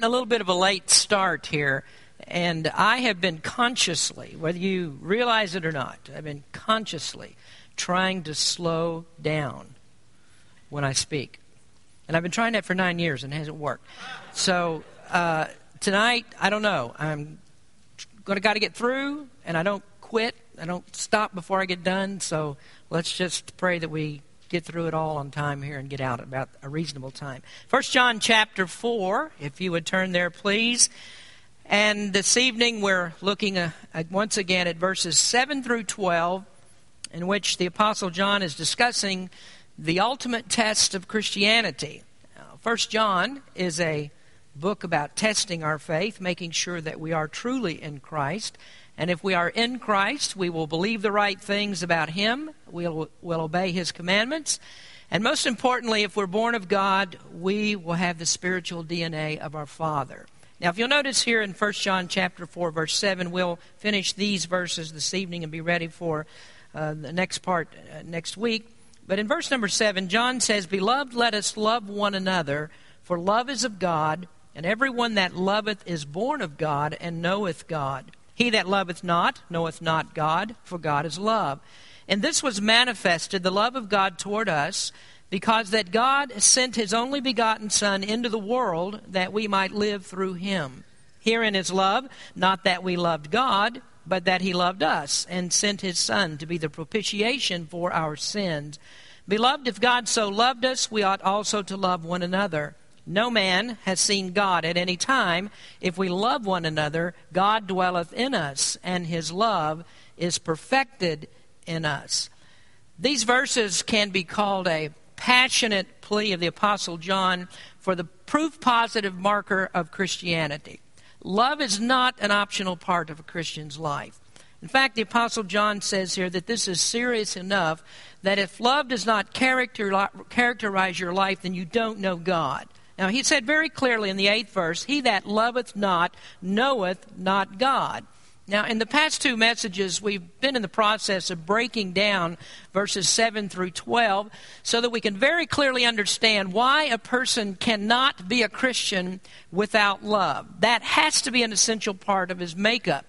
a little bit of a late start here, and I have been consciously, whether you realize it or not, I've been consciously trying to slow down when I speak. And I've been trying that for nine years and it hasn't worked. So uh, tonight, I don't know. I'm going to got to get through, and I don't quit. I don't stop before I get done. So let's just pray that we get through it all on time here and get out about a reasonable time. First John chapter 4, if you would turn there, please. And this evening we're looking uh, once again at verses 7 through 12, in which the Apostle John is discussing the ultimate test of Christianity. First John is a book about testing our faith, making sure that we are truly in Christ. And if we are in Christ, we will believe the right things about Him, we'll, we'll obey His commandments. And most importantly, if we're born of God, we will have the spiritual DNA of our Father. Now, if you'll notice here in 1 John chapter 4, verse 7, we'll finish these verses this evening and be ready for uh, the next part uh, next week. But in verse number 7, John says, Beloved, let us love one another, for love is of God, and everyone that loveth is born of God and knoweth God. He that loveth not knoweth not God, for God is love. And this was manifested, the love of God toward us, because that God sent his only begotten Son into the world that we might live through him. Herein is love, not that we loved God, but that he loved us and sent his Son to be the propitiation for our sins. Beloved, if God so loved us, we ought also to love one another. No man has seen God at any time. If we love one another, God dwelleth in us, and his love is perfected in us. These verses can be called a passionate plea of the Apostle John for the proof positive marker of Christianity. Love is not an optional part of a Christian's life. In fact, the Apostle John says here that this is serious enough that if love does not character, characterize your life, then you don't know God. Now, he said very clearly in the eighth verse, He that loveth not knoweth not God. Now, in the past two messages, we've been in the process of breaking down verses 7 through 12 so that we can very clearly understand why a person cannot be a Christian without love. That has to be an essential part of his makeup.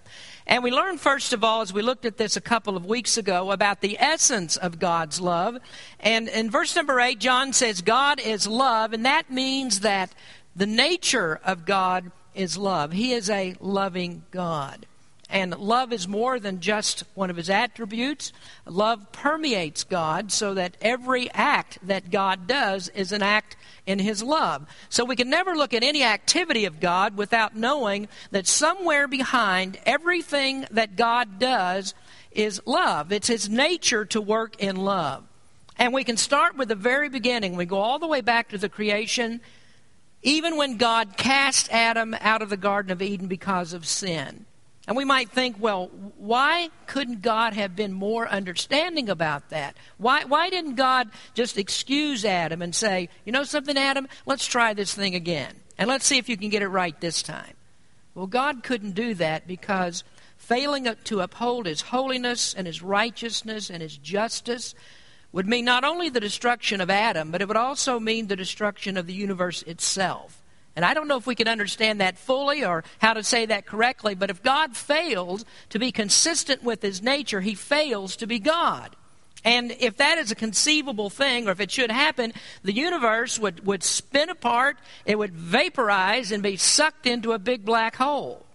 And we learned, first of all, as we looked at this a couple of weeks ago, about the essence of God's love. And in verse number 8, John says, God is love, and that means that the nature of God is love. He is a loving God. And love is more than just one of his attributes. Love permeates God so that every act that God does is an act in his love. So we can never look at any activity of God without knowing that somewhere behind everything that God does is love. It's his nature to work in love. And we can start with the very beginning. We go all the way back to the creation, even when God cast Adam out of the Garden of Eden because of sin. And we might think, well, why couldn't God have been more understanding about that? Why, why didn't God just excuse Adam and say, you know something, Adam, let's try this thing again, and let's see if you can get it right this time? Well, God couldn't do that because failing to uphold his holiness and his righteousness and his justice would mean not only the destruction of Adam, but it would also mean the destruction of the universe itself. And I don't know if we can understand that fully or how to say that correctly, but if God fails to be consistent with his nature, he fails to be God. And if that is a conceivable thing, or if it should happen, the universe would, would spin apart, it would vaporize, and be sucked into a big black hole.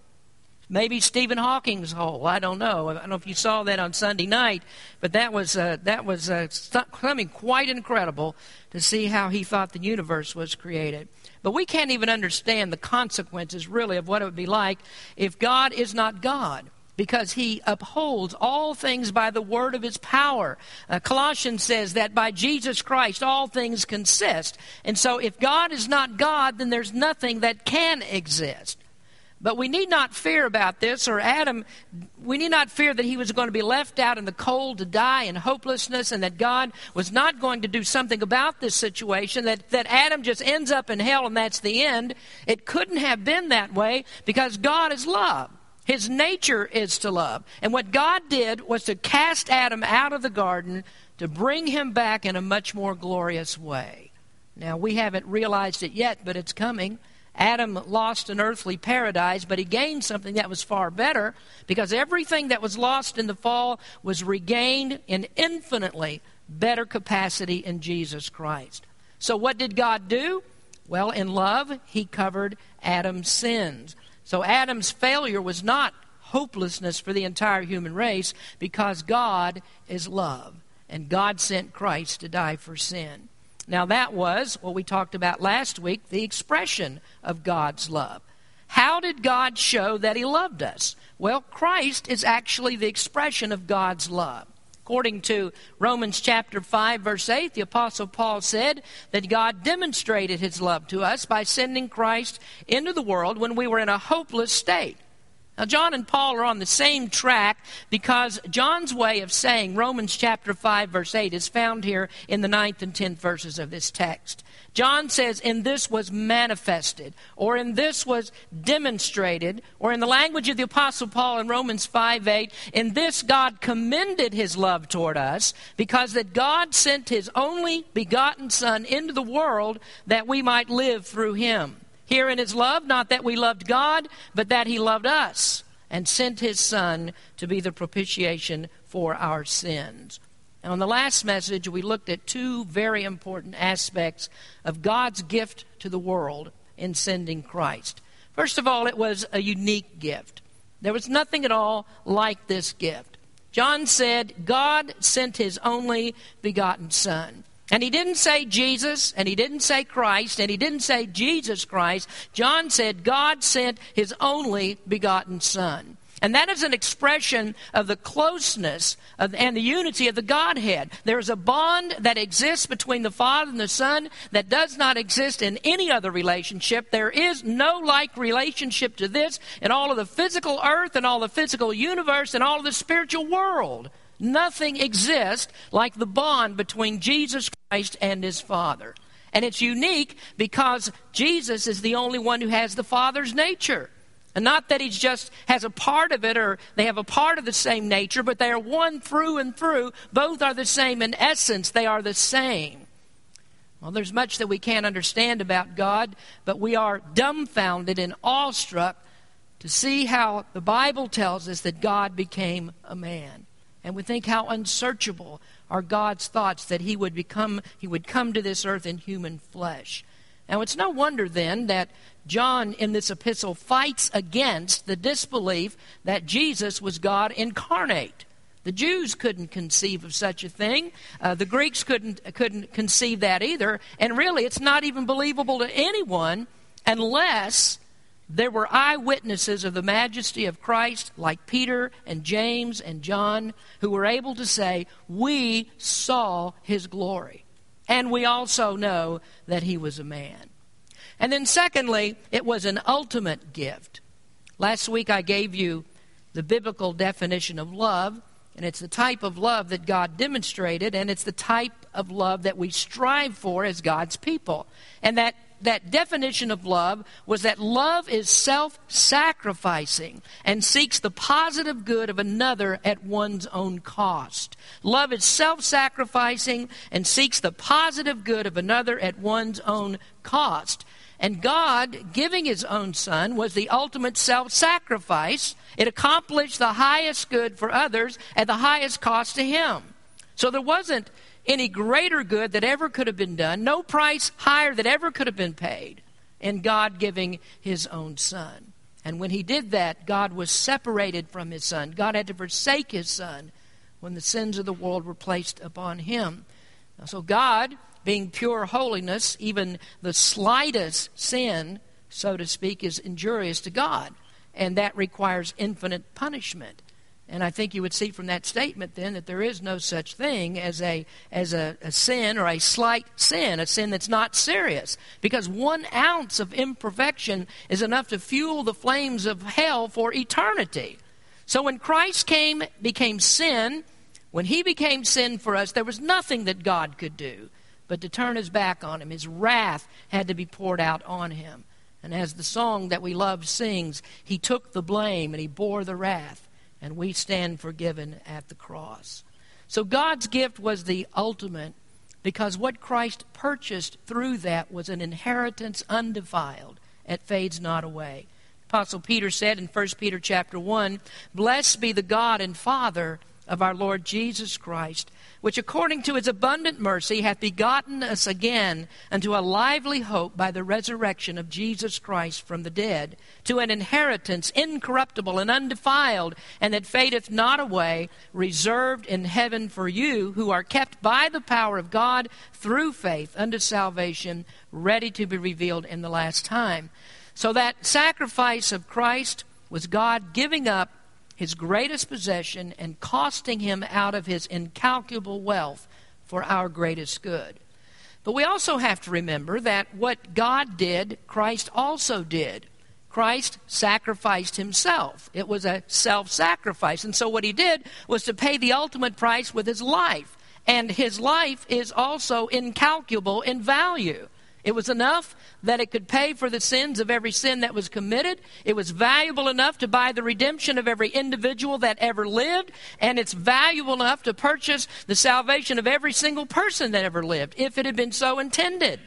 Maybe Stephen Hawking's hole. I don't know. I don't know if you saw that on Sunday night, but that was uh, that was uh, something quite incredible to see how he thought the universe was created. But we can't even understand the consequences, really, of what it would be like if God is not God because he upholds all things by the word of his power. Uh, Colossians says that by Jesus Christ all things consist. And so if God is not God, then there's nothing that can exist. But we need not fear about this, or Adam, we need not fear that he was going to be left out in the cold to die in hopelessness and that God was not going to do something about this situation, that, that Adam just ends up in hell and that's the end. It couldn't have been that way because God is love. His nature is to love. And what God did was to cast Adam out of the garden to bring him back in a much more glorious way. Now, we haven't realized it yet, but it's coming. Adam lost an earthly paradise, but he gained something that was far better because everything that was lost in the fall was regained in infinitely better capacity in Jesus Christ. So, what did God do? Well, in love, he covered Adam's sins. So, Adam's failure was not hopelessness for the entire human race because God is love, and God sent Christ to die for sin. Now, that was what we talked about last week the expression of God's love. How did God show that He loved us? Well, Christ is actually the expression of God's love. According to Romans chapter 5 verse 8, the apostle Paul said that God demonstrated his love to us by sending Christ into the world when we were in a hopeless state. Now, John and Paul are on the same track because John's way of saying Romans chapter 5, verse 8 is found here in the ninth and tenth verses of this text. John says, In this was manifested, or in this was demonstrated, or in the language of the Apostle Paul in Romans 5 8, in this God commended his love toward us, because that God sent his only begotten Son into the world that we might live through him. Here in his love, not that we loved God, but that he loved us and sent his Son to be the propitiation for our sins. And on the last message, we looked at two very important aspects of God's gift to the world in sending Christ. First of all, it was a unique gift. There was nothing at all like this gift. John said, God sent his only begotten Son. And he didn't say Jesus, and he didn't say Christ, and he didn't say Jesus Christ. John said God sent his only begotten Son. And that is an expression of the closeness of, and the unity of the Godhead. There is a bond that exists between the Father and the Son that does not exist in any other relationship. There is no like relationship to this in all of the physical earth and all the physical universe and all of the spiritual world. Nothing exists like the bond between Jesus Christ and his Father. And it's unique because Jesus is the only one who has the Father's nature. And not that he just has a part of it or they have a part of the same nature, but they are one through and through. Both are the same in essence, they are the same. Well, there's much that we can't understand about God, but we are dumbfounded and awestruck to see how the Bible tells us that God became a man. And we think how unsearchable are God's thoughts that he would become he would come to this earth in human flesh. Now it's no wonder then that John in this epistle fights against the disbelief that Jesus was God incarnate. The Jews couldn't conceive of such a thing. Uh, the Greeks couldn't couldn't conceive that either. And really, it's not even believable to anyone unless there were eyewitnesses of the majesty of Christ, like Peter and James and John, who were able to say, We saw his glory. And we also know that he was a man. And then, secondly, it was an ultimate gift. Last week I gave you the biblical definition of love, and it's the type of love that God demonstrated, and it's the type of love that we strive for as God's people. And that that definition of love was that love is self sacrificing and seeks the positive good of another at one's own cost. Love is self sacrificing and seeks the positive good of another at one's own cost. And God, giving His own Son, was the ultimate self sacrifice. It accomplished the highest good for others at the highest cost to Him. So there wasn't any greater good that ever could have been done, no price higher that ever could have been paid in God giving his own son. And when he did that, God was separated from his son. God had to forsake his son when the sins of the world were placed upon him. So, God, being pure holiness, even the slightest sin, so to speak, is injurious to God. And that requires infinite punishment. And I think you would see from that statement then that there is no such thing as a as a, a, sin or a slight sin, a sin that's not serious. Because one ounce of imperfection is enough to fuel the flames of hell for eternity. So when Christ came became sin, when he became sin for us, there was nothing that God could do but to turn his back on him. His wrath had to be poured out on him. And as the song that we love sings, he took the blame and he bore the wrath and we stand forgiven at the cross. So God's gift was the ultimate because what Christ purchased through that was an inheritance undefiled it fades not away. Apostle Peter said in 1 Peter chapter 1, Blessed be the God and Father of our Lord Jesus Christ, which according to his abundant mercy hath begotten us again unto a lively hope by the resurrection of Jesus Christ from the dead, to an inheritance incorruptible and undefiled, and that fadeth not away, reserved in heaven for you, who are kept by the power of God through faith unto salvation, ready to be revealed in the last time. So that sacrifice of Christ was God giving up his greatest possession and costing him out of his incalculable wealth for our greatest good. But we also have to remember that what God did, Christ also did. Christ sacrificed himself. It was a self sacrifice. And so what he did was to pay the ultimate price with his life. And his life is also incalculable in value. It was enough that it could pay for the sins of every sin that was committed. It was valuable enough to buy the redemption of every individual that ever lived. And it's valuable enough to purchase the salvation of every single person that ever lived, if it had been so intended.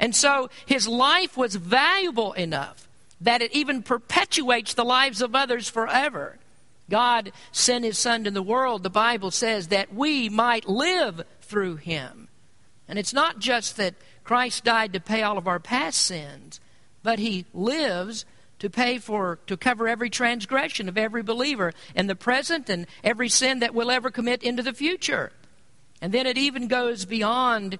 And so his life was valuable enough that it even perpetuates the lives of others forever. God sent his Son to the world, the Bible says, that we might live through him. And it's not just that Christ died to pay all of our past sins, but he lives to pay for to cover every transgression of every believer in the present and every sin that we'll ever commit into the future. And then it even goes beyond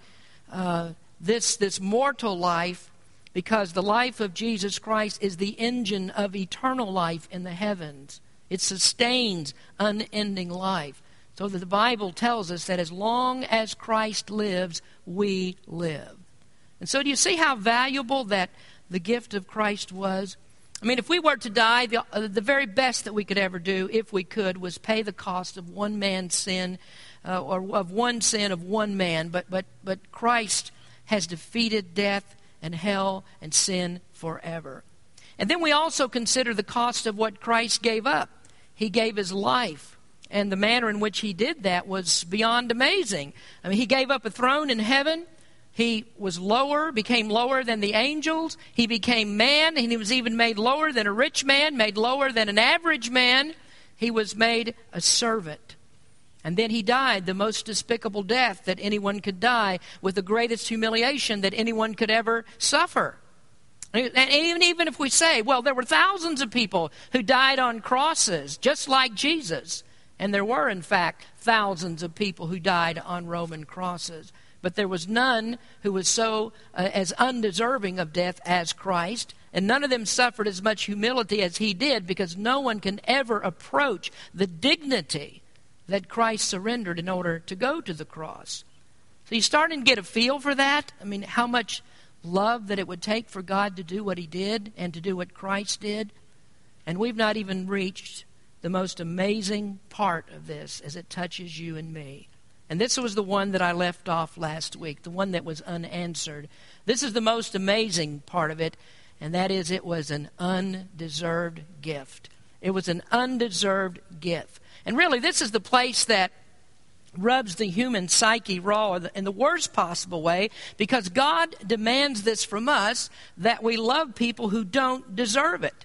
uh, this this mortal life because the life of Jesus Christ is the engine of eternal life in the heavens. It sustains unending life. So that the Bible tells us that as long as Christ lives, we live. And so, do you see how valuable that the gift of Christ was? I mean, if we were to die, the, uh, the very best that we could ever do, if we could, was pay the cost of one man's sin, uh, or of one sin of one man. But, but, but Christ has defeated death and hell and sin forever. And then we also consider the cost of what Christ gave up. He gave his life. And the manner in which he did that was beyond amazing. I mean, he gave up a throne in heaven. He was lower, became lower than the angels. He became man, and he was even made lower than a rich man, made lower than an average man. He was made a servant. And then he died the most despicable death that anyone could die, with the greatest humiliation that anyone could ever suffer. And even, even if we say, well, there were thousands of people who died on crosses, just like Jesus. And there were, in fact, thousands of people who died on Roman crosses but there was none who was so uh, as undeserving of death as Christ. And none of them suffered as much humility as he did because no one can ever approach the dignity that Christ surrendered in order to go to the cross. So you starting to get a feel for that? I mean, how much love that it would take for God to do what he did and to do what Christ did. And we've not even reached the most amazing part of this as it touches you and me. And this was the one that I left off last week, the one that was unanswered. This is the most amazing part of it, and that is it was an undeserved gift. It was an undeserved gift. And really, this is the place that rubs the human psyche raw in the worst possible way because God demands this from us that we love people who don't deserve it.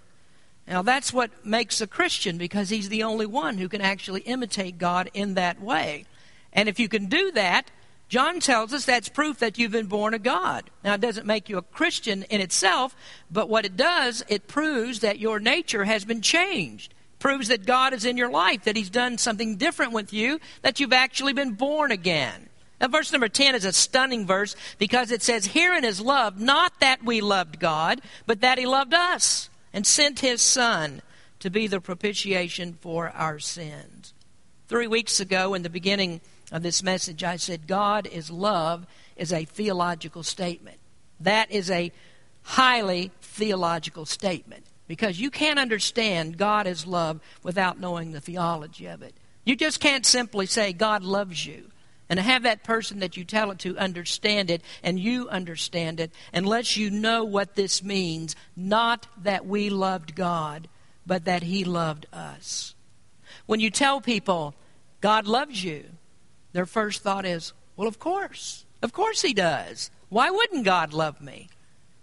Now, that's what makes a Christian because he's the only one who can actually imitate God in that way. And if you can do that, John tells us that's proof that you've been born of God. Now, it doesn't make you a Christian in itself, but what it does, it proves that your nature has been changed. Proves that God is in your life, that He's done something different with you, that you've actually been born again. Now, verse number 10 is a stunning verse because it says, Herein is love, not that we loved God, but that He loved us and sent His Son to be the propitiation for our sins. Three weeks ago, in the beginning of this message, I said, God is love is a theological statement. That is a highly theological statement because you can't understand God is love without knowing the theology of it. You just can't simply say God loves you and have that person that you tell it to understand it and you understand it unless you know what this means. Not that we loved God, but that He loved us. When you tell people God loves you, their first thought is, well, of course. Of course he does. Why wouldn't God love me?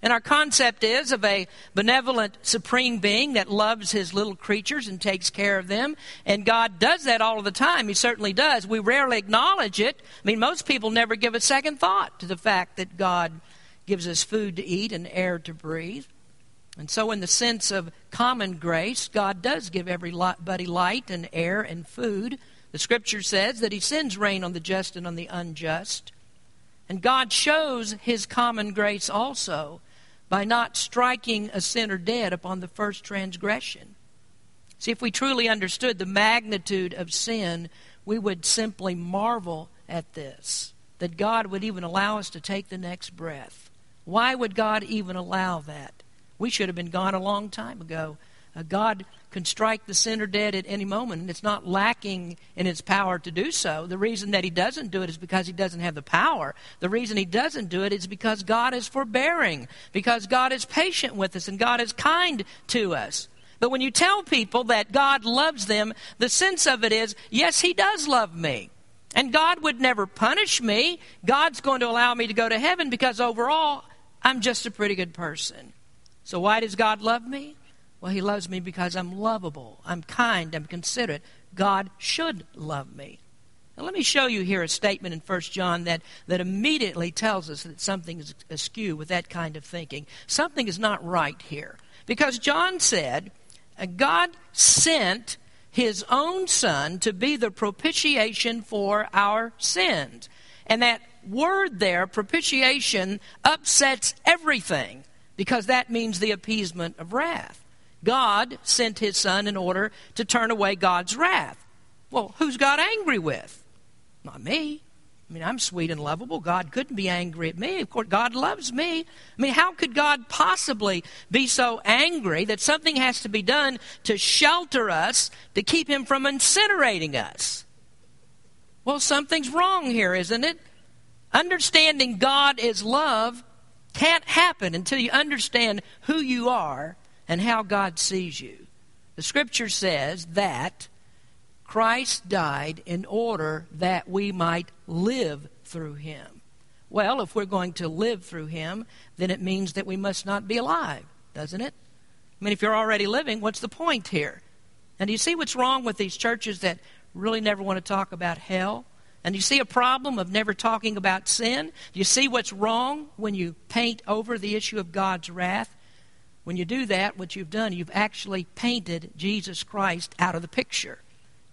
And our concept is of a benevolent supreme being that loves his little creatures and takes care of them. And God does that all the time. He certainly does. We rarely acknowledge it. I mean, most people never give a second thought to the fact that God gives us food to eat and air to breathe. And so, in the sense of common grace, God does give everybody light and air and food. The scripture says that He sends rain on the just and on the unjust. And God shows His common grace also by not striking a sinner dead upon the first transgression. See, if we truly understood the magnitude of sin, we would simply marvel at this that God would even allow us to take the next breath. Why would God even allow that? We should have been gone a long time ago. Uh, God can strike the sinner dead at any moment, and it's not lacking in its power to do so. The reason that he doesn't do it is because he doesn't have the power. The reason he doesn't do it is because God is forbearing, because God is patient with us, and God is kind to us. But when you tell people that God loves them, the sense of it is, yes, he does love me. And God would never punish me. God's going to allow me to go to heaven because overall, I'm just a pretty good person. So why does God love me? Well, he loves me because I'm lovable, I'm kind, I'm considerate. God should love me. Now, let me show you here a statement in 1 John that, that immediately tells us that something is askew with that kind of thinking. Something is not right here. Because John said, uh, God sent his own Son to be the propitiation for our sins. And that word there, propitiation, upsets everything because that means the appeasement of wrath. God sent his son in order to turn away God's wrath. Well, who's God angry with? Not me. I mean, I'm sweet and lovable. God couldn't be angry at me. Of course, God loves me. I mean, how could God possibly be so angry that something has to be done to shelter us, to keep him from incinerating us? Well, something's wrong here, isn't it? Understanding God is love can't happen until you understand who you are and how God sees you. The scripture says that Christ died in order that we might live through him. Well, if we're going to live through him, then it means that we must not be alive, doesn't it? I mean, if you're already living, what's the point here? And do you see what's wrong with these churches that really never want to talk about hell? And do you see a problem of never talking about sin? Do you see what's wrong when you paint over the issue of God's wrath? When you do that, what you've done, you've actually painted Jesus Christ out of the picture.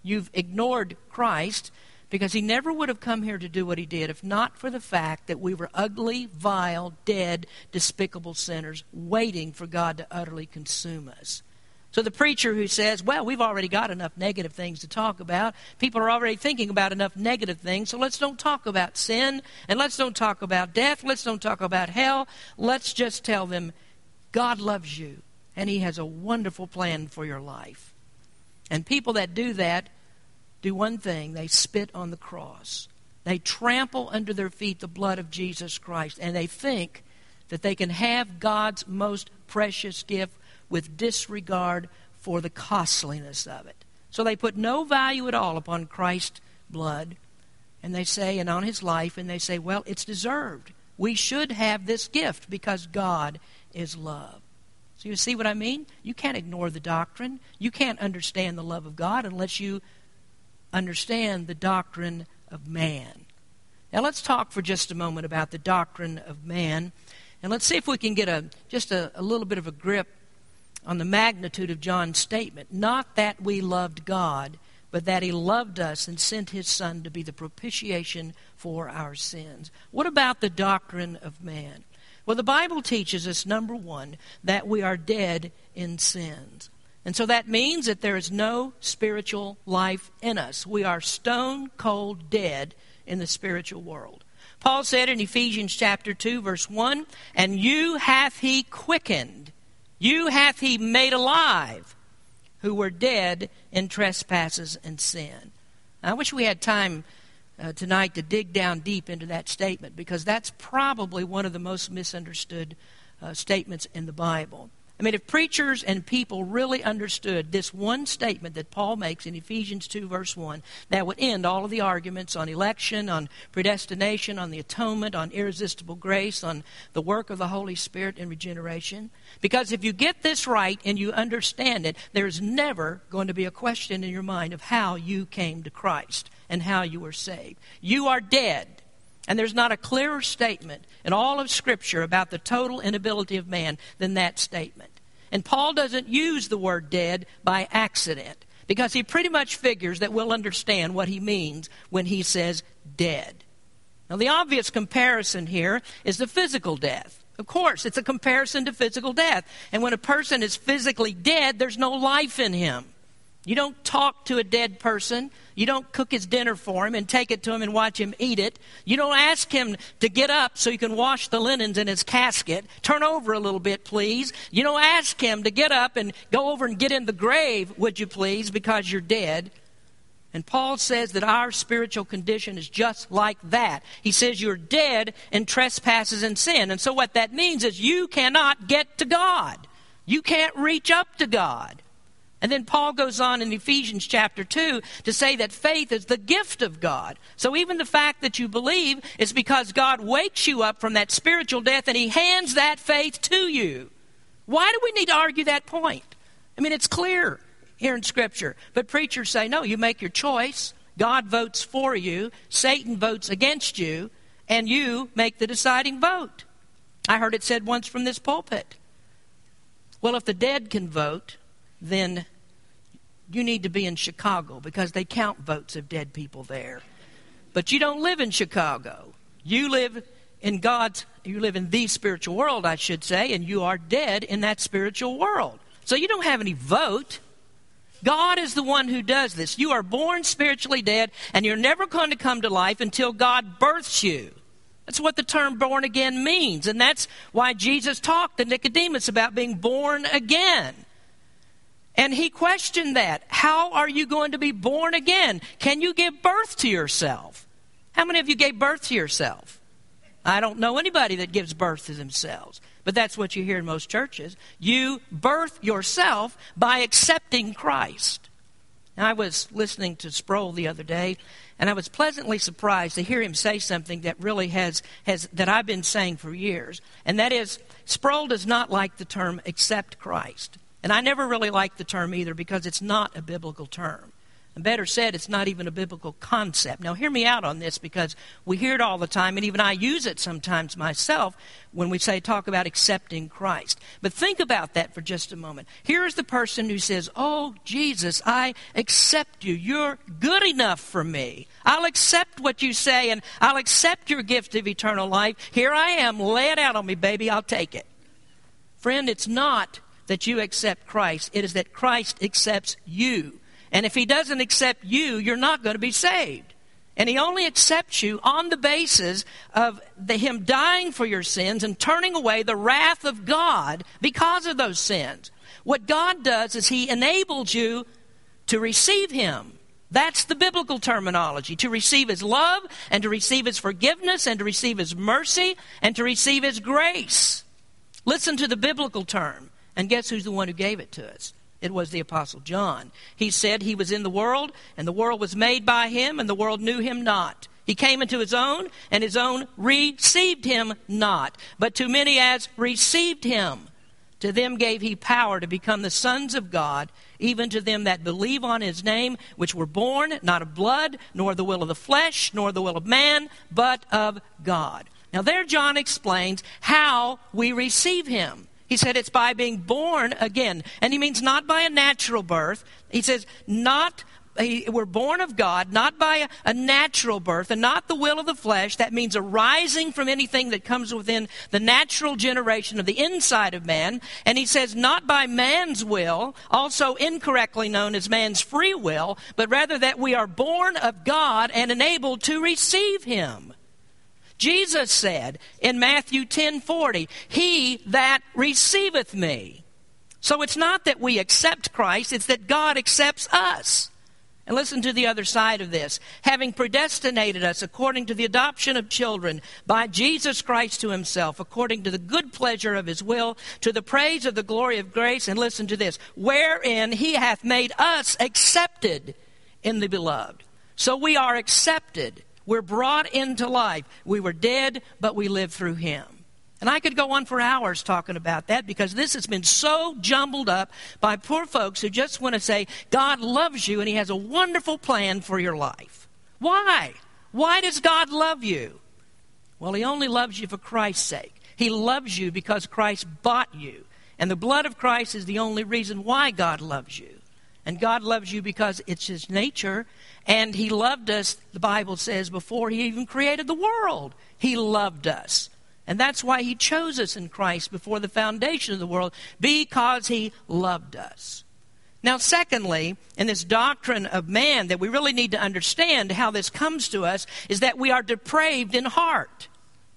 You've ignored Christ because he never would have come here to do what he did if not for the fact that we were ugly, vile, dead, despicable sinners waiting for God to utterly consume us. So the preacher who says, well, we've already got enough negative things to talk about. People are already thinking about enough negative things, so let's don't talk about sin and let's don't talk about death. Let's don't talk about hell. Let's just tell them God loves you, and He has a wonderful plan for your life. And people that do that do one thing they spit on the cross. They trample under their feet the blood of Jesus Christ, and they think that they can have God's most precious gift with disregard for the costliness of it. So they put no value at all upon Christ's blood, and they say, and on his life, and they say, well, it's deserved. We should have this gift because God is love. So you see what I mean? You can't ignore the doctrine. You can't understand the love of God unless you understand the doctrine of man. Now let's talk for just a moment about the doctrine of man. And let's see if we can get a just a, a little bit of a grip on the magnitude of John's statement. Not that we loved God, but that he loved us and sent his son to be the propitiation for our sins. What about the doctrine of man? Well, the Bible teaches us, number one, that we are dead in sins. And so that means that there is no spiritual life in us. We are stone cold dead in the spiritual world. Paul said in Ephesians chapter 2, verse 1 And you hath he quickened, you hath he made alive, who were dead in trespasses and sin. I wish we had time uh, tonight to dig down deep into that statement because that's probably one of the most misunderstood uh, statements in the Bible. I mean, if preachers and people really understood this one statement that Paul makes in Ephesians 2, verse 1, that would end all of the arguments on election, on predestination, on the atonement, on irresistible grace, on the work of the Holy Spirit in regeneration. Because if you get this right and you understand it, there's never going to be a question in your mind of how you came to Christ and how you were saved. You are dead. And there's not a clearer statement in all of Scripture about the total inability of man than that statement. And Paul doesn't use the word dead by accident because he pretty much figures that we'll understand what he means when he says dead. Now, the obvious comparison here is the physical death. Of course, it's a comparison to physical death. And when a person is physically dead, there's no life in him. You don't talk to a dead person. You don't cook his dinner for him and take it to him and watch him eat it. You don't ask him to get up so you can wash the linens in his casket. Turn over a little bit, please. You don't ask him to get up and go over and get in the grave, would you please, because you're dead. And Paul says that our spiritual condition is just like that. He says you're dead in trespasses and sin. And so what that means is you cannot get to God. You can't reach up to God. And then Paul goes on in Ephesians chapter 2 to say that faith is the gift of God. So even the fact that you believe is because God wakes you up from that spiritual death and he hands that faith to you. Why do we need to argue that point? I mean, it's clear here in Scripture. But preachers say, no, you make your choice. God votes for you, Satan votes against you, and you make the deciding vote. I heard it said once from this pulpit. Well, if the dead can vote, then you need to be in Chicago because they count votes of dead people there. But you don't live in Chicago. You live in God's, you live in the spiritual world, I should say, and you are dead in that spiritual world. So you don't have any vote. God is the one who does this. You are born spiritually dead, and you're never going to come to life until God births you. That's what the term born again means. And that's why Jesus talked to Nicodemus about being born again. And he questioned that. How are you going to be born again? Can you give birth to yourself? How many of you gave birth to yourself? I don't know anybody that gives birth to themselves, but that's what you hear in most churches. You birth yourself by accepting Christ. Now, I was listening to Sproul the other day, and I was pleasantly surprised to hear him say something that really has, has that I've been saying for years, and that is Sproul does not like the term accept Christ. And I never really liked the term either because it's not a biblical term. And better said, it's not even a biblical concept. Now, hear me out on this because we hear it all the time, and even I use it sometimes myself when we say talk about accepting Christ. But think about that for just a moment. Here is the person who says, Oh, Jesus, I accept you. You're good enough for me. I'll accept what you say, and I'll accept your gift of eternal life. Here I am. Lay it out on me, baby. I'll take it. Friend, it's not that you accept Christ, it is that Christ accepts you. And if he doesn't accept you, you're not going to be saved. And he only accepts you on the basis of the, him dying for your sins and turning away the wrath of God because of those sins. What God does is he enables you to receive him. That's the biblical terminology to receive his love and to receive his forgiveness and to receive his mercy and to receive his grace. Listen to the biblical term. And guess who's the one who gave it to us? It was the Apostle John. He said he was in the world, and the world was made by him, and the world knew him not. He came into his own, and his own received him not. But to many as received him, to them gave he power to become the sons of God, even to them that believe on his name, which were born not of blood, nor the will of the flesh, nor the will of man, but of God. Now, there John explains how we receive him. He said it's by being born again. And he means not by a natural birth. He says, not we're born of God, not by a, natural birth and not the will of the flesh. That means arising from anything that comes within the natural generation of the inside of man. And he says, not by man's will, also incorrectly known as man's free will, but rather that we are born of God and enabled to receive him. Jesus said in Matthew 10:40, "He that receiveth me." So it's not that we accept Christ, it's that God accepts us. And listen to the other side of this. Having predestinated us according to the adoption of children by Jesus Christ to himself, according to the good pleasure of his will, to the praise of the glory of grace, and listen to this, wherein he hath made us accepted in the beloved. So we are accepted. We're brought into life. We were dead, but we live through him. And I could go on for hours talking about that because this has been so jumbled up by poor folks who just want to say, God loves you and He has a wonderful plan for your life. Why? Why does God love you? Well, He only loves you for Christ's sake. He loves you because Christ bought you. And the blood of Christ is the only reason why God loves you. And God loves you because it's His nature. And He loved us, the Bible says, before He even created the world. He loved us. And that's why he chose us in Christ before the foundation of the world, because he loved us. Now, secondly, in this doctrine of man that we really need to understand how this comes to us is that we are depraved in heart.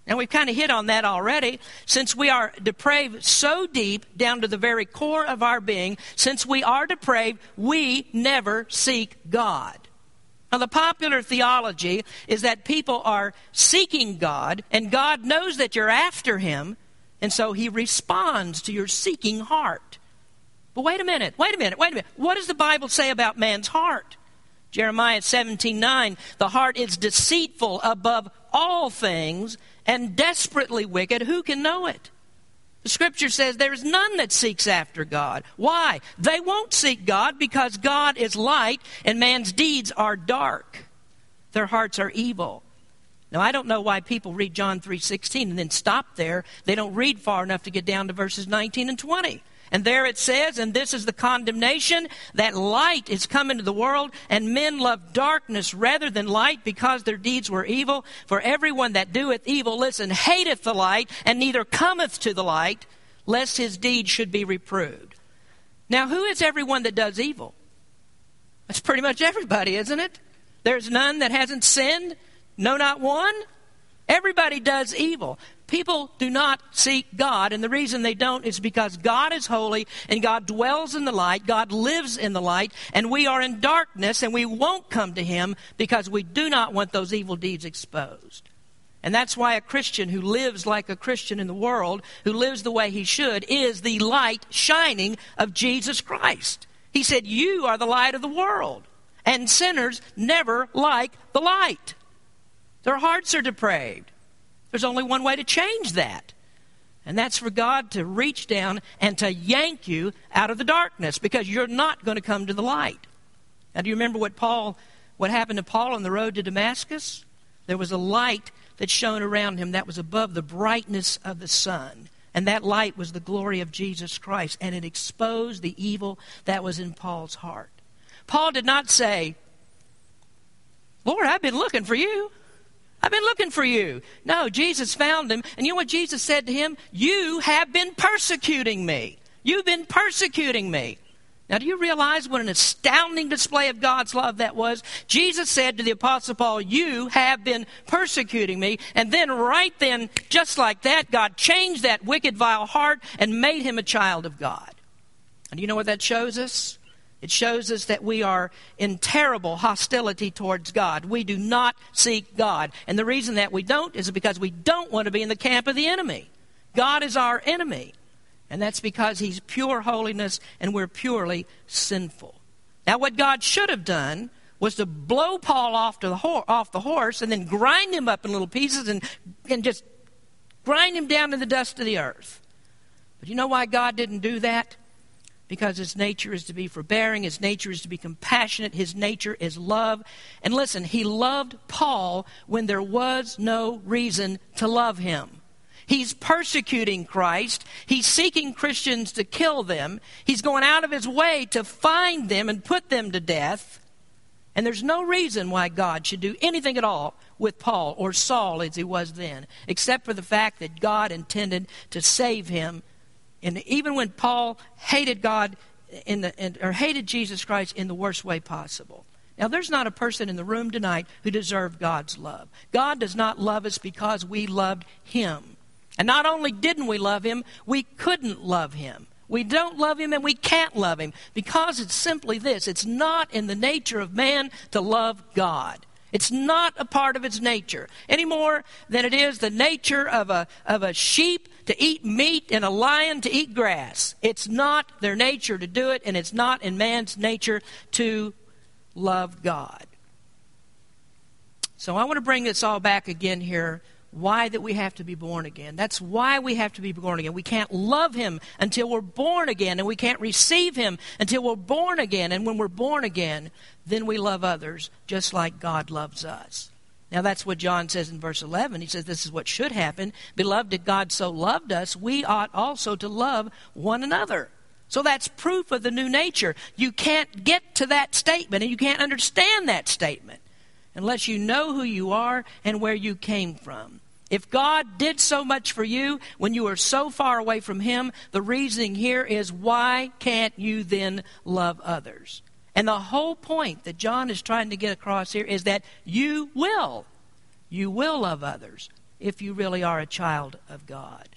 And we've kind of hit on that already. Since we are depraved so deep down to the very core of our being, since we are depraved, we never seek God. Now, the popular theology is that people are seeking God, and God knows that you're after Him, and so He responds to your seeking heart. But wait a minute, wait a minute, wait a minute. What does the Bible say about man's heart? Jeremiah 17 9, the heart is deceitful above all things and desperately wicked. Who can know it? The scripture says there is none that seeks after God. Why? They won't seek God because God is light and man's deeds are dark. Their hearts are evil. Now I don't know why people read John 3:16 and then stop there. They don't read far enough to get down to verses 19 and 20. And there it says, and this is the condemnation, that light is come into the world, and men love darkness rather than light because their deeds were evil. For everyone that doeth evil, listen, hateth the light, and neither cometh to the light, lest his deeds should be reproved. Now, who is everyone that does evil? That's pretty much everybody, isn't it? There's none that hasn't sinned, no, not one. Everybody does evil. People do not seek God, and the reason they don't is because God is holy and God dwells in the light, God lives in the light, and we are in darkness and we won't come to Him because we do not want those evil deeds exposed. And that's why a Christian who lives like a Christian in the world, who lives the way he should, is the light shining of Jesus Christ. He said, You are the light of the world, and sinners never like the light. Their hearts are depraved. There's only one way to change that. And that's for God to reach down and to yank you out of the darkness because you're not going to come to the light. Now, do you remember what Paul, what happened to Paul on the road to Damascus? There was a light that shone around him that was above the brightness of the sun. And that light was the glory of Jesus Christ. And it exposed the evil that was in Paul's heart. Paul did not say, Lord, I've been looking for you. I've been looking for you. No, Jesus found him. And you know what Jesus said to him? You have been persecuting me. You've been persecuting me. Now, do you realize what an astounding display of God's love that was? Jesus said to the Apostle Paul, You have been persecuting me. And then, right then, just like that, God changed that wicked, vile heart and made him a child of God. And do you know what that shows us? It shows us that we are in terrible hostility towards God. We do not seek God. And the reason that we don't is because we don't want to be in the camp of the enemy. God is our enemy. And that's because he's pure holiness and we're purely sinful. Now, what God should have done was to blow Paul off, the, ho- off the horse and then grind him up in little pieces and, and just grind him down to the dust of the earth. But you know why God didn't do that? Because his nature is to be forbearing, his nature is to be compassionate, his nature is love. And listen, he loved Paul when there was no reason to love him. He's persecuting Christ. He's seeking Christians to kill them. He's going out of his way to find them and put them to death. And there's no reason why God should do anything at all with Paul or Saul as he was then, except for the fact that God intended to save him and even when Paul hated God in the, in, or hated Jesus Christ in the worst way possible. Now, there's not a person in the room tonight who deserved God's love. God does not love us because we loved Him. And not only didn't we love Him, we couldn't love Him. We don't love him and we can't love him because it's simply this it's not in the nature of man to love God. It's not a part of its nature any more than it is the nature of a, of a sheep to eat meat and a lion to eat grass. It's not their nature to do it, and it's not in man's nature to love God. So I want to bring this all back again here why that we have to be born again. That's why we have to be born again. We can't love him until we're born again, and we can't receive him until we're born again. And when we're born again, then we love others just like God loves us. Now, that's what John says in verse 11. He says, This is what should happen. Beloved, if God so loved us, we ought also to love one another. So that's proof of the new nature. You can't get to that statement, and you can't understand that statement unless you know who you are and where you came from. If God did so much for you when you were so far away from Him, the reasoning here is why can't you then love others? And the whole point that John is trying to get across here is that you will. You will love others if you really are a child of God.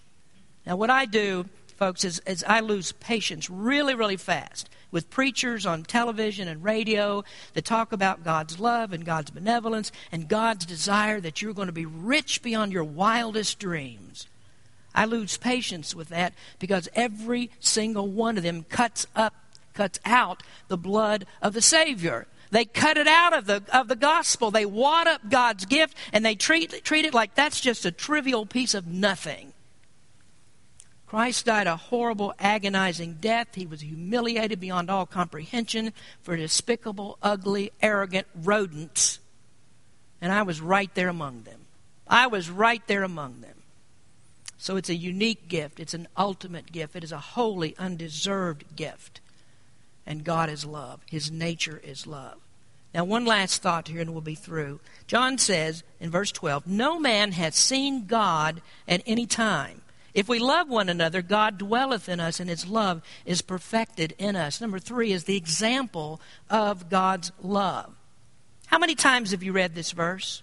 Now, what I do, folks, is, is I lose patience really, really fast with preachers on television and radio that talk about God's love and God's benevolence and God's desire that you're going to be rich beyond your wildest dreams. I lose patience with that because every single one of them cuts up cuts out the blood of the Savior. They cut it out of the, of the gospel. They wad up God's gift and they treat, treat it like that's just a trivial piece of nothing. Christ died a horrible, agonizing death. He was humiliated beyond all comprehension for despicable, ugly, arrogant rodents. And I was right there among them. I was right there among them. So it's a unique gift. It's an ultimate gift. It is a holy, undeserved gift. And God is love. His nature is love. Now, one last thought here, and we'll be through. John says in verse 12 No man has seen God at any time. If we love one another, God dwelleth in us, and his love is perfected in us. Number three is the example of God's love. How many times have you read this verse?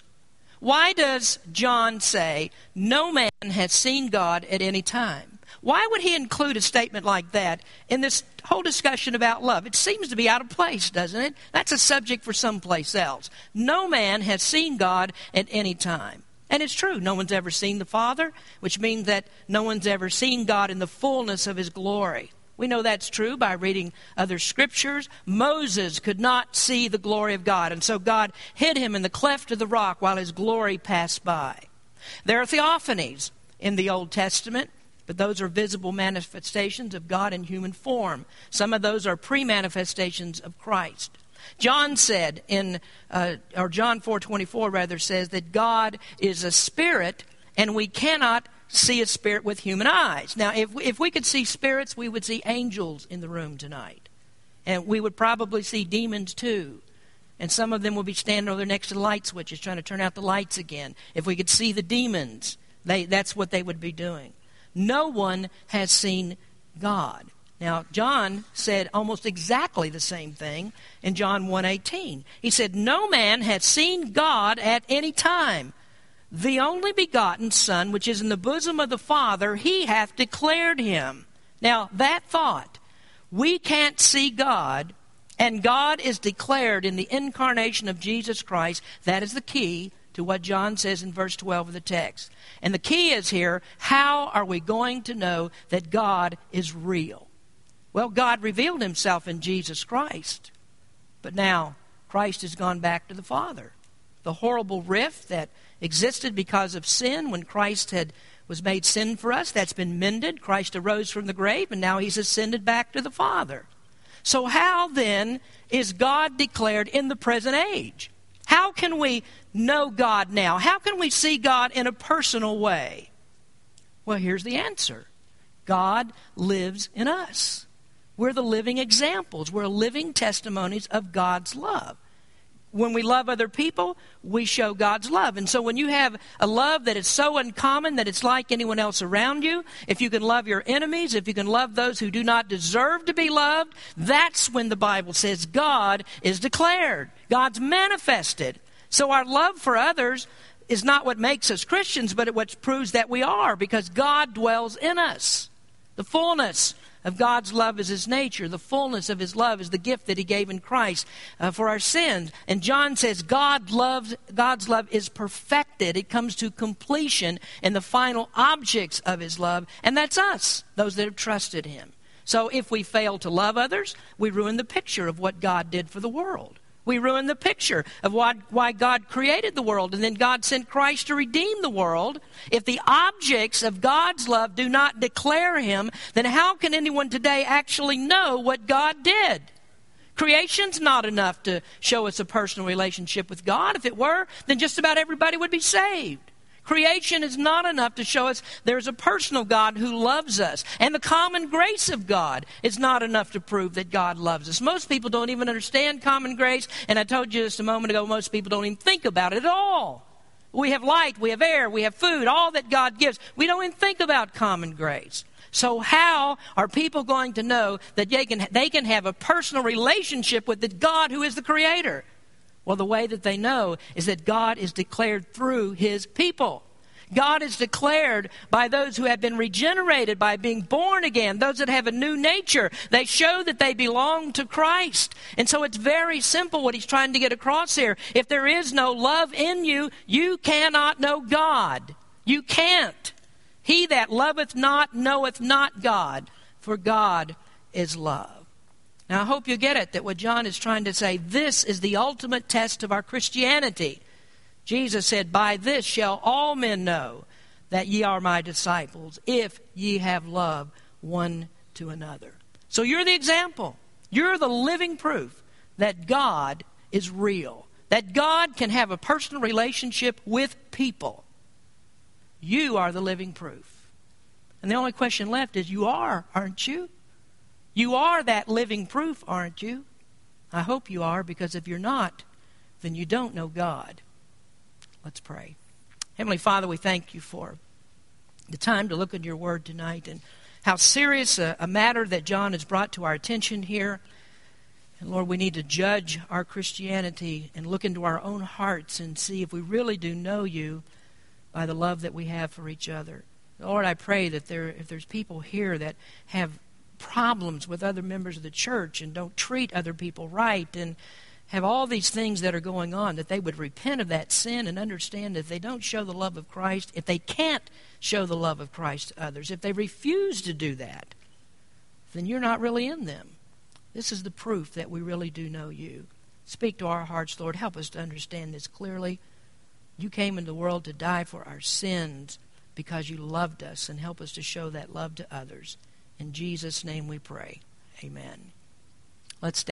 Why does John say, No man has seen God at any time? Why would he include a statement like that in this whole discussion about love? It seems to be out of place, doesn't it? That's a subject for someplace else. No man has seen God at any time. And it's true. No one's ever seen the Father, which means that no one's ever seen God in the fullness of His glory. We know that's true by reading other scriptures. Moses could not see the glory of God, and so God hid him in the cleft of the rock while His glory passed by. There are theophanies in the Old Testament, but those are visible manifestations of God in human form. Some of those are pre manifestations of Christ. John said in, uh, or John 4.24 rather says that God is a spirit and we cannot see a spirit with human eyes. Now, if we, if we could see spirits, we would see angels in the room tonight. And we would probably see demons too. And some of them would be standing over there next to the light switches trying to turn out the lights again. If we could see the demons, they, that's what they would be doing. No one has seen God. Now, John said almost exactly the same thing in John 1:18. He said, "No man hath seen God at any time. The only begotten Son, which is in the bosom of the Father, he hath declared him." Now, that thought, we can't see God, and God is declared in the incarnation of Jesus Christ. That is the key to what John says in verse 12 of the text. And the key is here how are we going to know that God is real? Well, God revealed himself in Jesus Christ. But now, Christ has gone back to the Father. The horrible rift that existed because of sin when Christ had was made sin for us, that's been mended. Christ arose from the grave, and now he's ascended back to the Father. So, how then is God declared in the present age? How can we know God now? How can we see God in a personal way? Well, here's the answer God lives in us. We're the living examples. We're living testimonies of God's love. When we love other people, we show God's love. And so when you have a love that is so uncommon that it's like anyone else around you, if you can love your enemies, if you can love those who do not deserve to be loved, that's when the Bible says God is declared. God's manifested. So our love for others is not what makes us Christians, but it what proves that we are because God dwells in us. The fullness of God's love is his nature. The fullness of his love is the gift that he gave in Christ uh, for our sins. And John says God loves, God's love is perfected. It comes to completion in the final objects of his love, and that's us, those that have trusted him. So if we fail to love others, we ruin the picture of what God did for the world. We ruin the picture of what, why God created the world and then God sent Christ to redeem the world. If the objects of God's love do not declare Him, then how can anyone today actually know what God did? Creation's not enough to show us a personal relationship with God. If it were, then just about everybody would be saved. Creation is not enough to show us there's a personal God who loves us. And the common grace of God is not enough to prove that God loves us. Most people don't even understand common grace. And I told you just a moment ago, most people don't even think about it at all. We have light, we have air, we have food, all that God gives. We don't even think about common grace. So, how are people going to know that they can, they can have a personal relationship with the God who is the Creator? Well, the way that they know is that God is declared through his people. God is declared by those who have been regenerated by being born again, those that have a new nature. They show that they belong to Christ. And so it's very simple what he's trying to get across here. If there is no love in you, you cannot know God. You can't. He that loveth not knoweth not God, for God is love. Now, I hope you get it that what John is trying to say, this is the ultimate test of our Christianity. Jesus said, By this shall all men know that ye are my disciples, if ye have love one to another. So you're the example. You're the living proof that God is real, that God can have a personal relationship with people. You are the living proof. And the only question left is, You are, aren't you? You are that living proof, aren't you? I hope you are, because if you're not, then you don't know God. Let's pray. Heavenly Father, we thank you for the time to look at your word tonight and how serious a, a matter that John has brought to our attention here. And Lord, we need to judge our Christianity and look into our own hearts and see if we really do know you by the love that we have for each other. Lord, I pray that there, if there's people here that have problems with other members of the church and don't treat other people right and have all these things that are going on, that they would repent of that sin and understand that if they don't show the love of Christ, if they can't show the love of Christ to others, if they refuse to do that, then you're not really in them. This is the proof that we really do know you. Speak to our hearts, Lord. Help us to understand this clearly. You came into the world to die for our sins because you loved us, and help us to show that love to others. In Jesus' name we pray. Amen. Let's